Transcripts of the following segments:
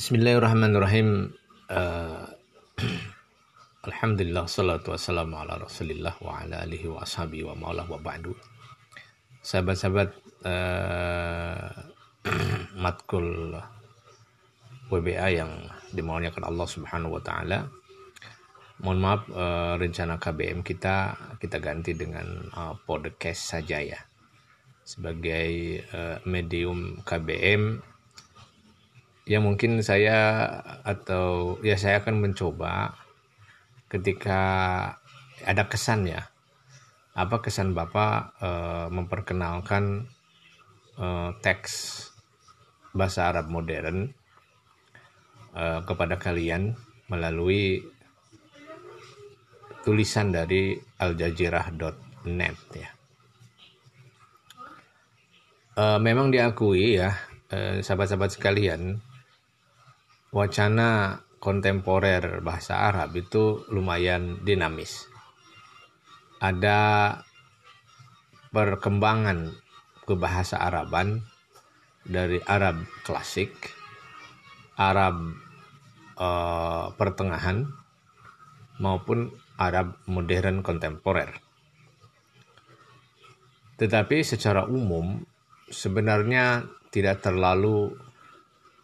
Bismillahirrahmanirrahim. Uh, Alhamdulillah salatu wassalamu ala Rasulillah wa ala alihi wa ashabihi wa maulah wa ba'du. Sahabat-sahabat uh, matkul WBA yang dimuliakan Allah Subhanahu wa taala. Mohon maaf uh, rencana KBM kita kita ganti dengan uh, podcast saja ya. Sebagai uh, medium KBM ya mungkin saya atau ya saya akan mencoba ketika ada kesan ya. Apa kesan bapak e, memperkenalkan e, teks bahasa Arab modern e, kepada kalian melalui tulisan dari aljazirah.net ya. E, memang diakui ya sahabat-sahabat sekalian wacana kontemporer bahasa Arab itu lumayan dinamis. Ada perkembangan kebahasa Araban dari Arab klasik, Arab uh, pertengahan, maupun Arab modern kontemporer. Tetapi secara umum sebenarnya tidak terlalu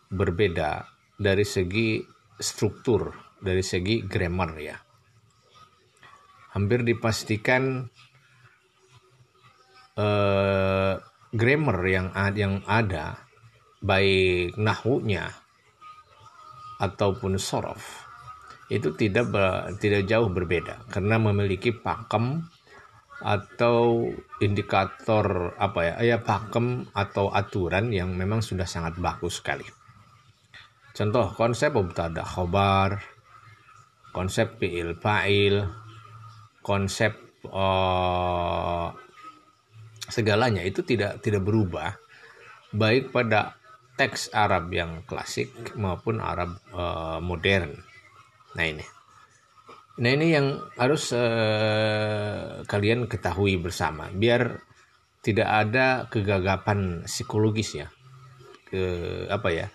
berbeda dari segi struktur, dari segi grammar ya. Hampir dipastikan eh, grammar yang yang ada baik nahunya ataupun sorof itu tidak tidak jauh berbeda karena memiliki pakem atau indikator apa ya ya pakem atau aturan yang memang sudah sangat bagus sekali. Contoh konsep mubtada khobar, konsep fi'il fa'il, konsep uh, segalanya itu tidak tidak berubah baik pada teks Arab yang klasik maupun Arab uh, modern. Nah ini. Nah ini yang harus uh, kalian ketahui bersama biar tidak ada kegagapan psikologis ya. Ke apa ya?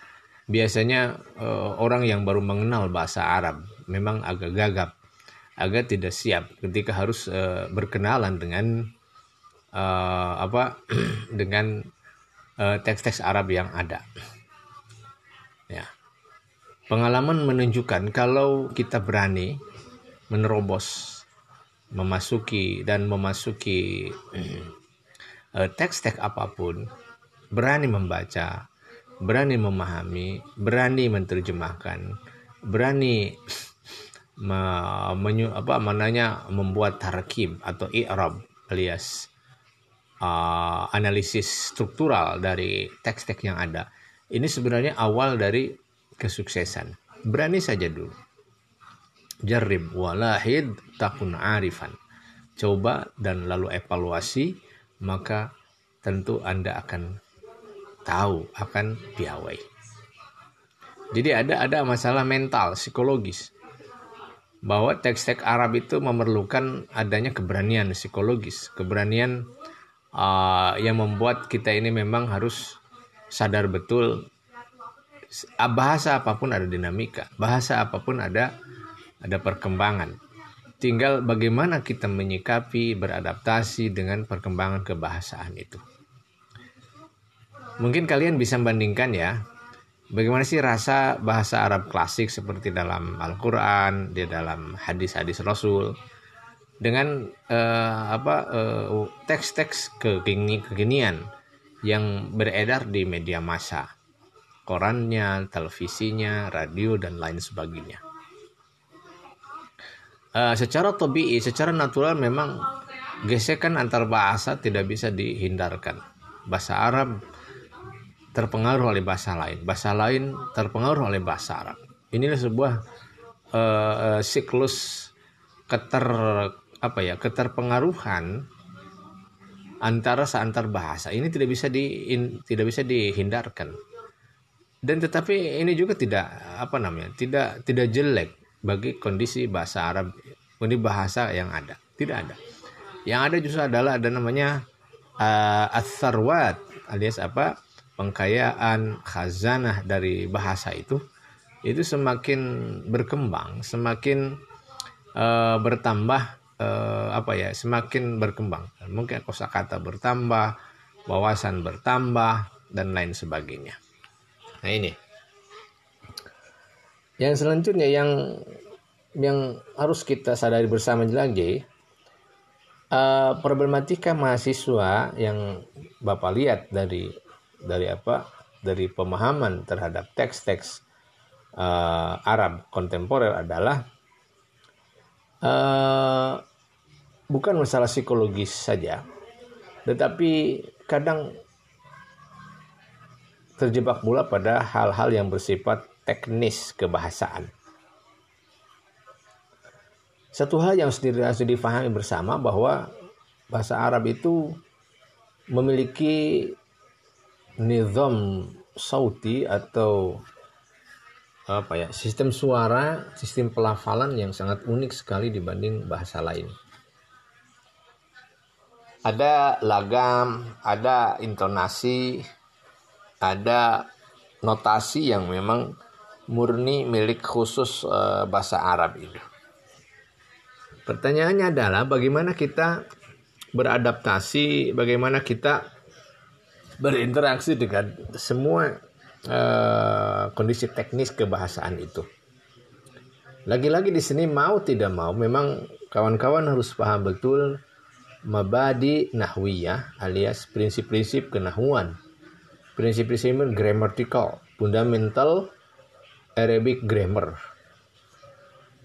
Biasanya uh, orang yang baru mengenal bahasa Arab memang agak gagap, agak tidak siap ketika harus uh, berkenalan dengan uh, apa dengan teks-teks uh, Arab yang ada. Ya. Pengalaman menunjukkan kalau kita berani menerobos, memasuki dan memasuki teks-teks apa pun, berani membaca, berani memahami, berani menerjemahkan, berani me, menyu, apa mananya membuat tarkib atau i'rab alias uh, analisis struktural dari teks-teks yang ada. Ini sebenarnya awal dari kesuksesan. Berani saja dulu. Jarib walahid takun arifan. Coba dan lalu evaluasi, maka tentu Anda akan tahu akan piawai. Jadi ada ada masalah mental, psikologis. Bahwa teks-teks Arab itu memerlukan adanya keberanian psikologis, keberanian uh, yang membuat kita ini memang harus sadar betul bahasa apa pun ada dinamika, bahasa apa pun ada ada perkembangan. Tinggal bagaimana kita menyikapi, beradaptasi dengan perkembangan kebahasaan itu. Mungkin kalian bisa bandingkan ya, bagaimana sih rasa bahasa Arab klasik seperti dalam Al-Quran, di dalam hadis-hadis Rasul, dengan uh, apa uh, teks-teks kekini kekinian yang beredar di media massa, korannya, televisinya, radio dan lain sebagainya. Uh, secara tobi, secara natural memang gesekan antar bahasa tidak bisa dihindarkan. Bahasa Arab terpengaruh oleh bahasa lain, bahasa lain terpengaruh oleh bahasa Arab. Inilah sebuah uh, siklus keter apa ya keterpengaruhan antara seantar bahasa. Ini tidak bisa di in, tidak bisa dihindarkan. Dan tetapi ini juga tidak apa namanya tidak tidak jelek bagi kondisi bahasa Arab ini bahasa yang ada. Tidak ada. Yang ada justru adalah ada namanya uh, alias apa pengkayaan khazanah dari bahasa itu itu semakin berkembang, semakin uh, bertambah uh, apa ya, semakin berkembang. Mungkin kosakata bertambah, wawasan bertambah dan lain sebagainya. Nah ini. Yang selanjutnya yang yang harus kita sadari bersama lagi uh, problematika mahasiswa yang Bapak lihat dari dari apa? Dari pemahaman terhadap teks-teks uh, Arab kontemporer adalah uh, bukan masalah psikologis saja, tetapi kadang terjebak pula pada hal-hal yang bersifat teknis kebahasaan. Satu hal yang harus difahami bersama bahwa bahasa Arab itu memiliki nizam sauti atau apa ya sistem suara sistem pelafalan yang sangat unik sekali dibanding bahasa lain. Ada lagam ada intonasi ada notasi yang memang murni milik khusus uh, bahasa Arab itu pertanyaannya adalah bagaimana kita beradaptasi bagaimana kita berinteraksi dengan semua uh, kondisi teknis kebahasaan itu. Lagi-lagi di sini mau tidak mau memang kawan-kawan harus paham betul mabadi nahwiyah alias prinsip-prinsip kenahuan. Prinsip-prinsip grammatical, fundamental Arabic grammar.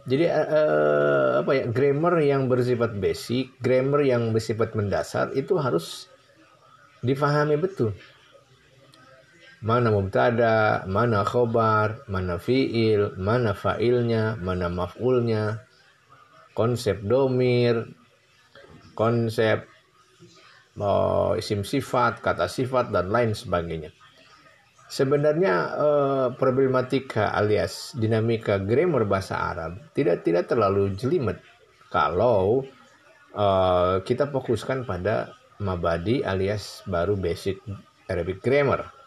Jadi uh, apa ya grammar yang bersifat basic, grammar yang bersifat mendasar itu harus difahami betul. Mana mubtada, mana khobar, mana fiil, mana fa'ilnya, mana maf'ulnya, konsep domir, konsep oh, isim sifat, kata sifat, dan lain sebagainya. Sebenarnya eh, problematika alias dinamika grammar bahasa Arab tidak tidak terlalu jelimet. Kalau eh, kita fokuskan pada mabadi alias baru basic Arabic grammar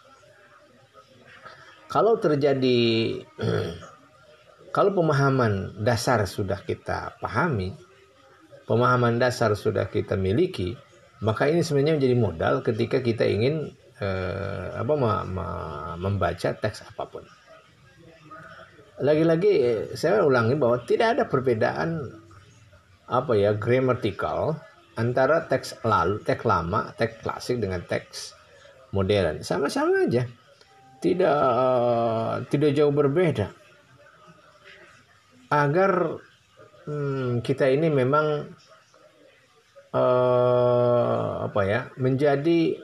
kalau terjadi kalau pemahaman dasar sudah kita pahami, pemahaman dasar sudah kita miliki, maka ini sebenarnya menjadi modal ketika kita ingin eh, apa membaca teks apa pun. Lagi-lagi saya ulangi bahwa tidak ada perbedaan apa ya grammatical antara teks lalu, teks lama, teks klasik dengan teks modern. Sama-sama aja. Tidak tidak jauh berbeda. Agar hmm, kita ini memang uh, apa ya menjadi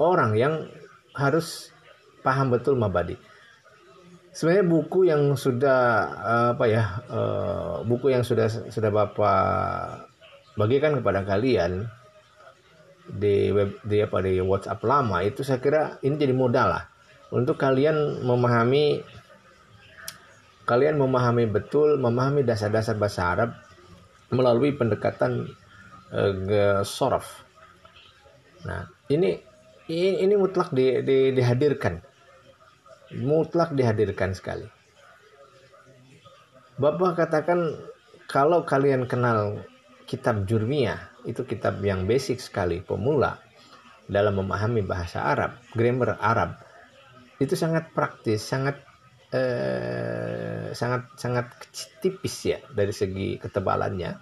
orang yang harus paham betul mabadi. Sebenarnya buku yang sudah uh, apa ya uh, buku yang sudah sudah bapak bagikan kepada kalian di web di apa di WhatsApp lama itu saya kira ini jadi modal lah untuk kalian memahami kalian memahami betul memahami dasar-dasar bahasa Arab melalui pendekatan uh, sorof. Nah ini ini, ini mutlak di, di, dihadirkan mutlak dihadirkan sekali. Bapak katakan kalau kalian kenal kitab Jurmiyah itu kitab yang basic sekali pemula dalam memahami bahasa Arab, grammar Arab. Itu sangat praktis, sangat eh, sangat sangat tipis ya dari segi ketebalannya.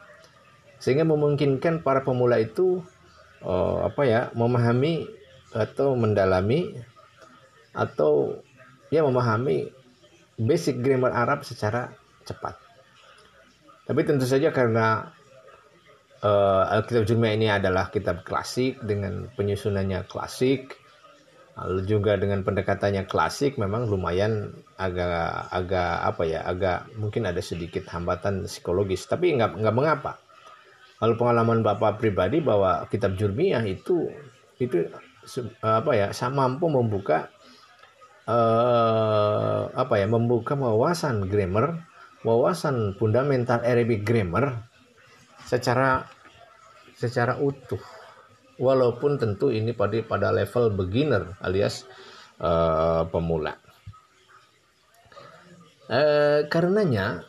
Sehingga memungkinkan para pemula itu oh, apa ya, memahami atau mendalami atau ya memahami basic grammar Arab secara cepat. Tapi tentu saja karena uh, Alkitab Jumia ini adalah kitab klasik dengan penyusunannya klasik. Lalu juga dengan pendekatannya klasik memang lumayan agak agak apa ya agak mungkin ada sedikit hambatan psikologis. Tapi nggak nggak mengapa. Kalau pengalaman bapak pribadi bahwa kitab Jurmiyah itu itu apa ya sama mampu membuka uh, apa ya membuka wawasan grammar wawasan fundamental Arabic grammar secara secara utuh. Walaupun tentu ini pada pada level beginner alias uh, pemula. Eh, karenanya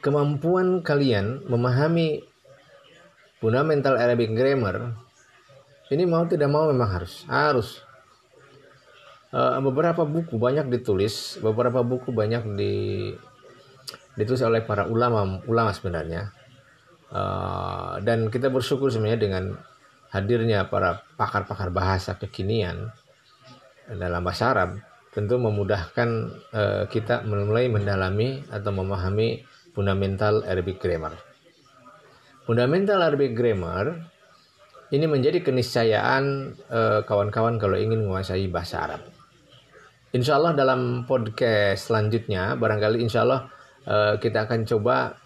kemampuan kalian memahami fundamental Arabic grammar ini mau tidak mau memang harus harus. Uh, beberapa buku banyak ditulis beberapa buku banyak di ditulis oleh para ulama ulama sebenarnya uh, dan kita bersyukur sebenarnya dengan hadirnya para pakar-pakar bahasa kekinian dalam bahasa Arab tentu memudahkan uh, kita mulai mendalami atau memahami fundamental Arabic grammar. Fundamental Arabic grammar ini menjadi keniscayaan eh, kawan-kawan uh, kalau ingin menguasai bahasa Arab. Insya Allah dalam podcast selanjutnya, barangkali insya Allah uh, kita akan coba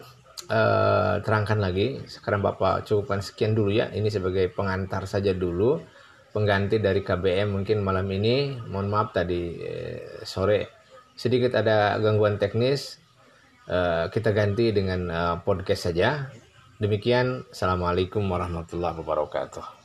uh, terangkan lagi. Sekarang Bapak cukupkan sekian dulu ya. Ini sebagai pengantar saja dulu. Pengganti dari KBM mungkin malam ini. Mohon maaf tadi eh, sore sedikit ada gangguan teknis. Uh, kita ganti dengan uh, podcast saja. Demikian, Assalamualaikum warahmatullahi wabarakatuh.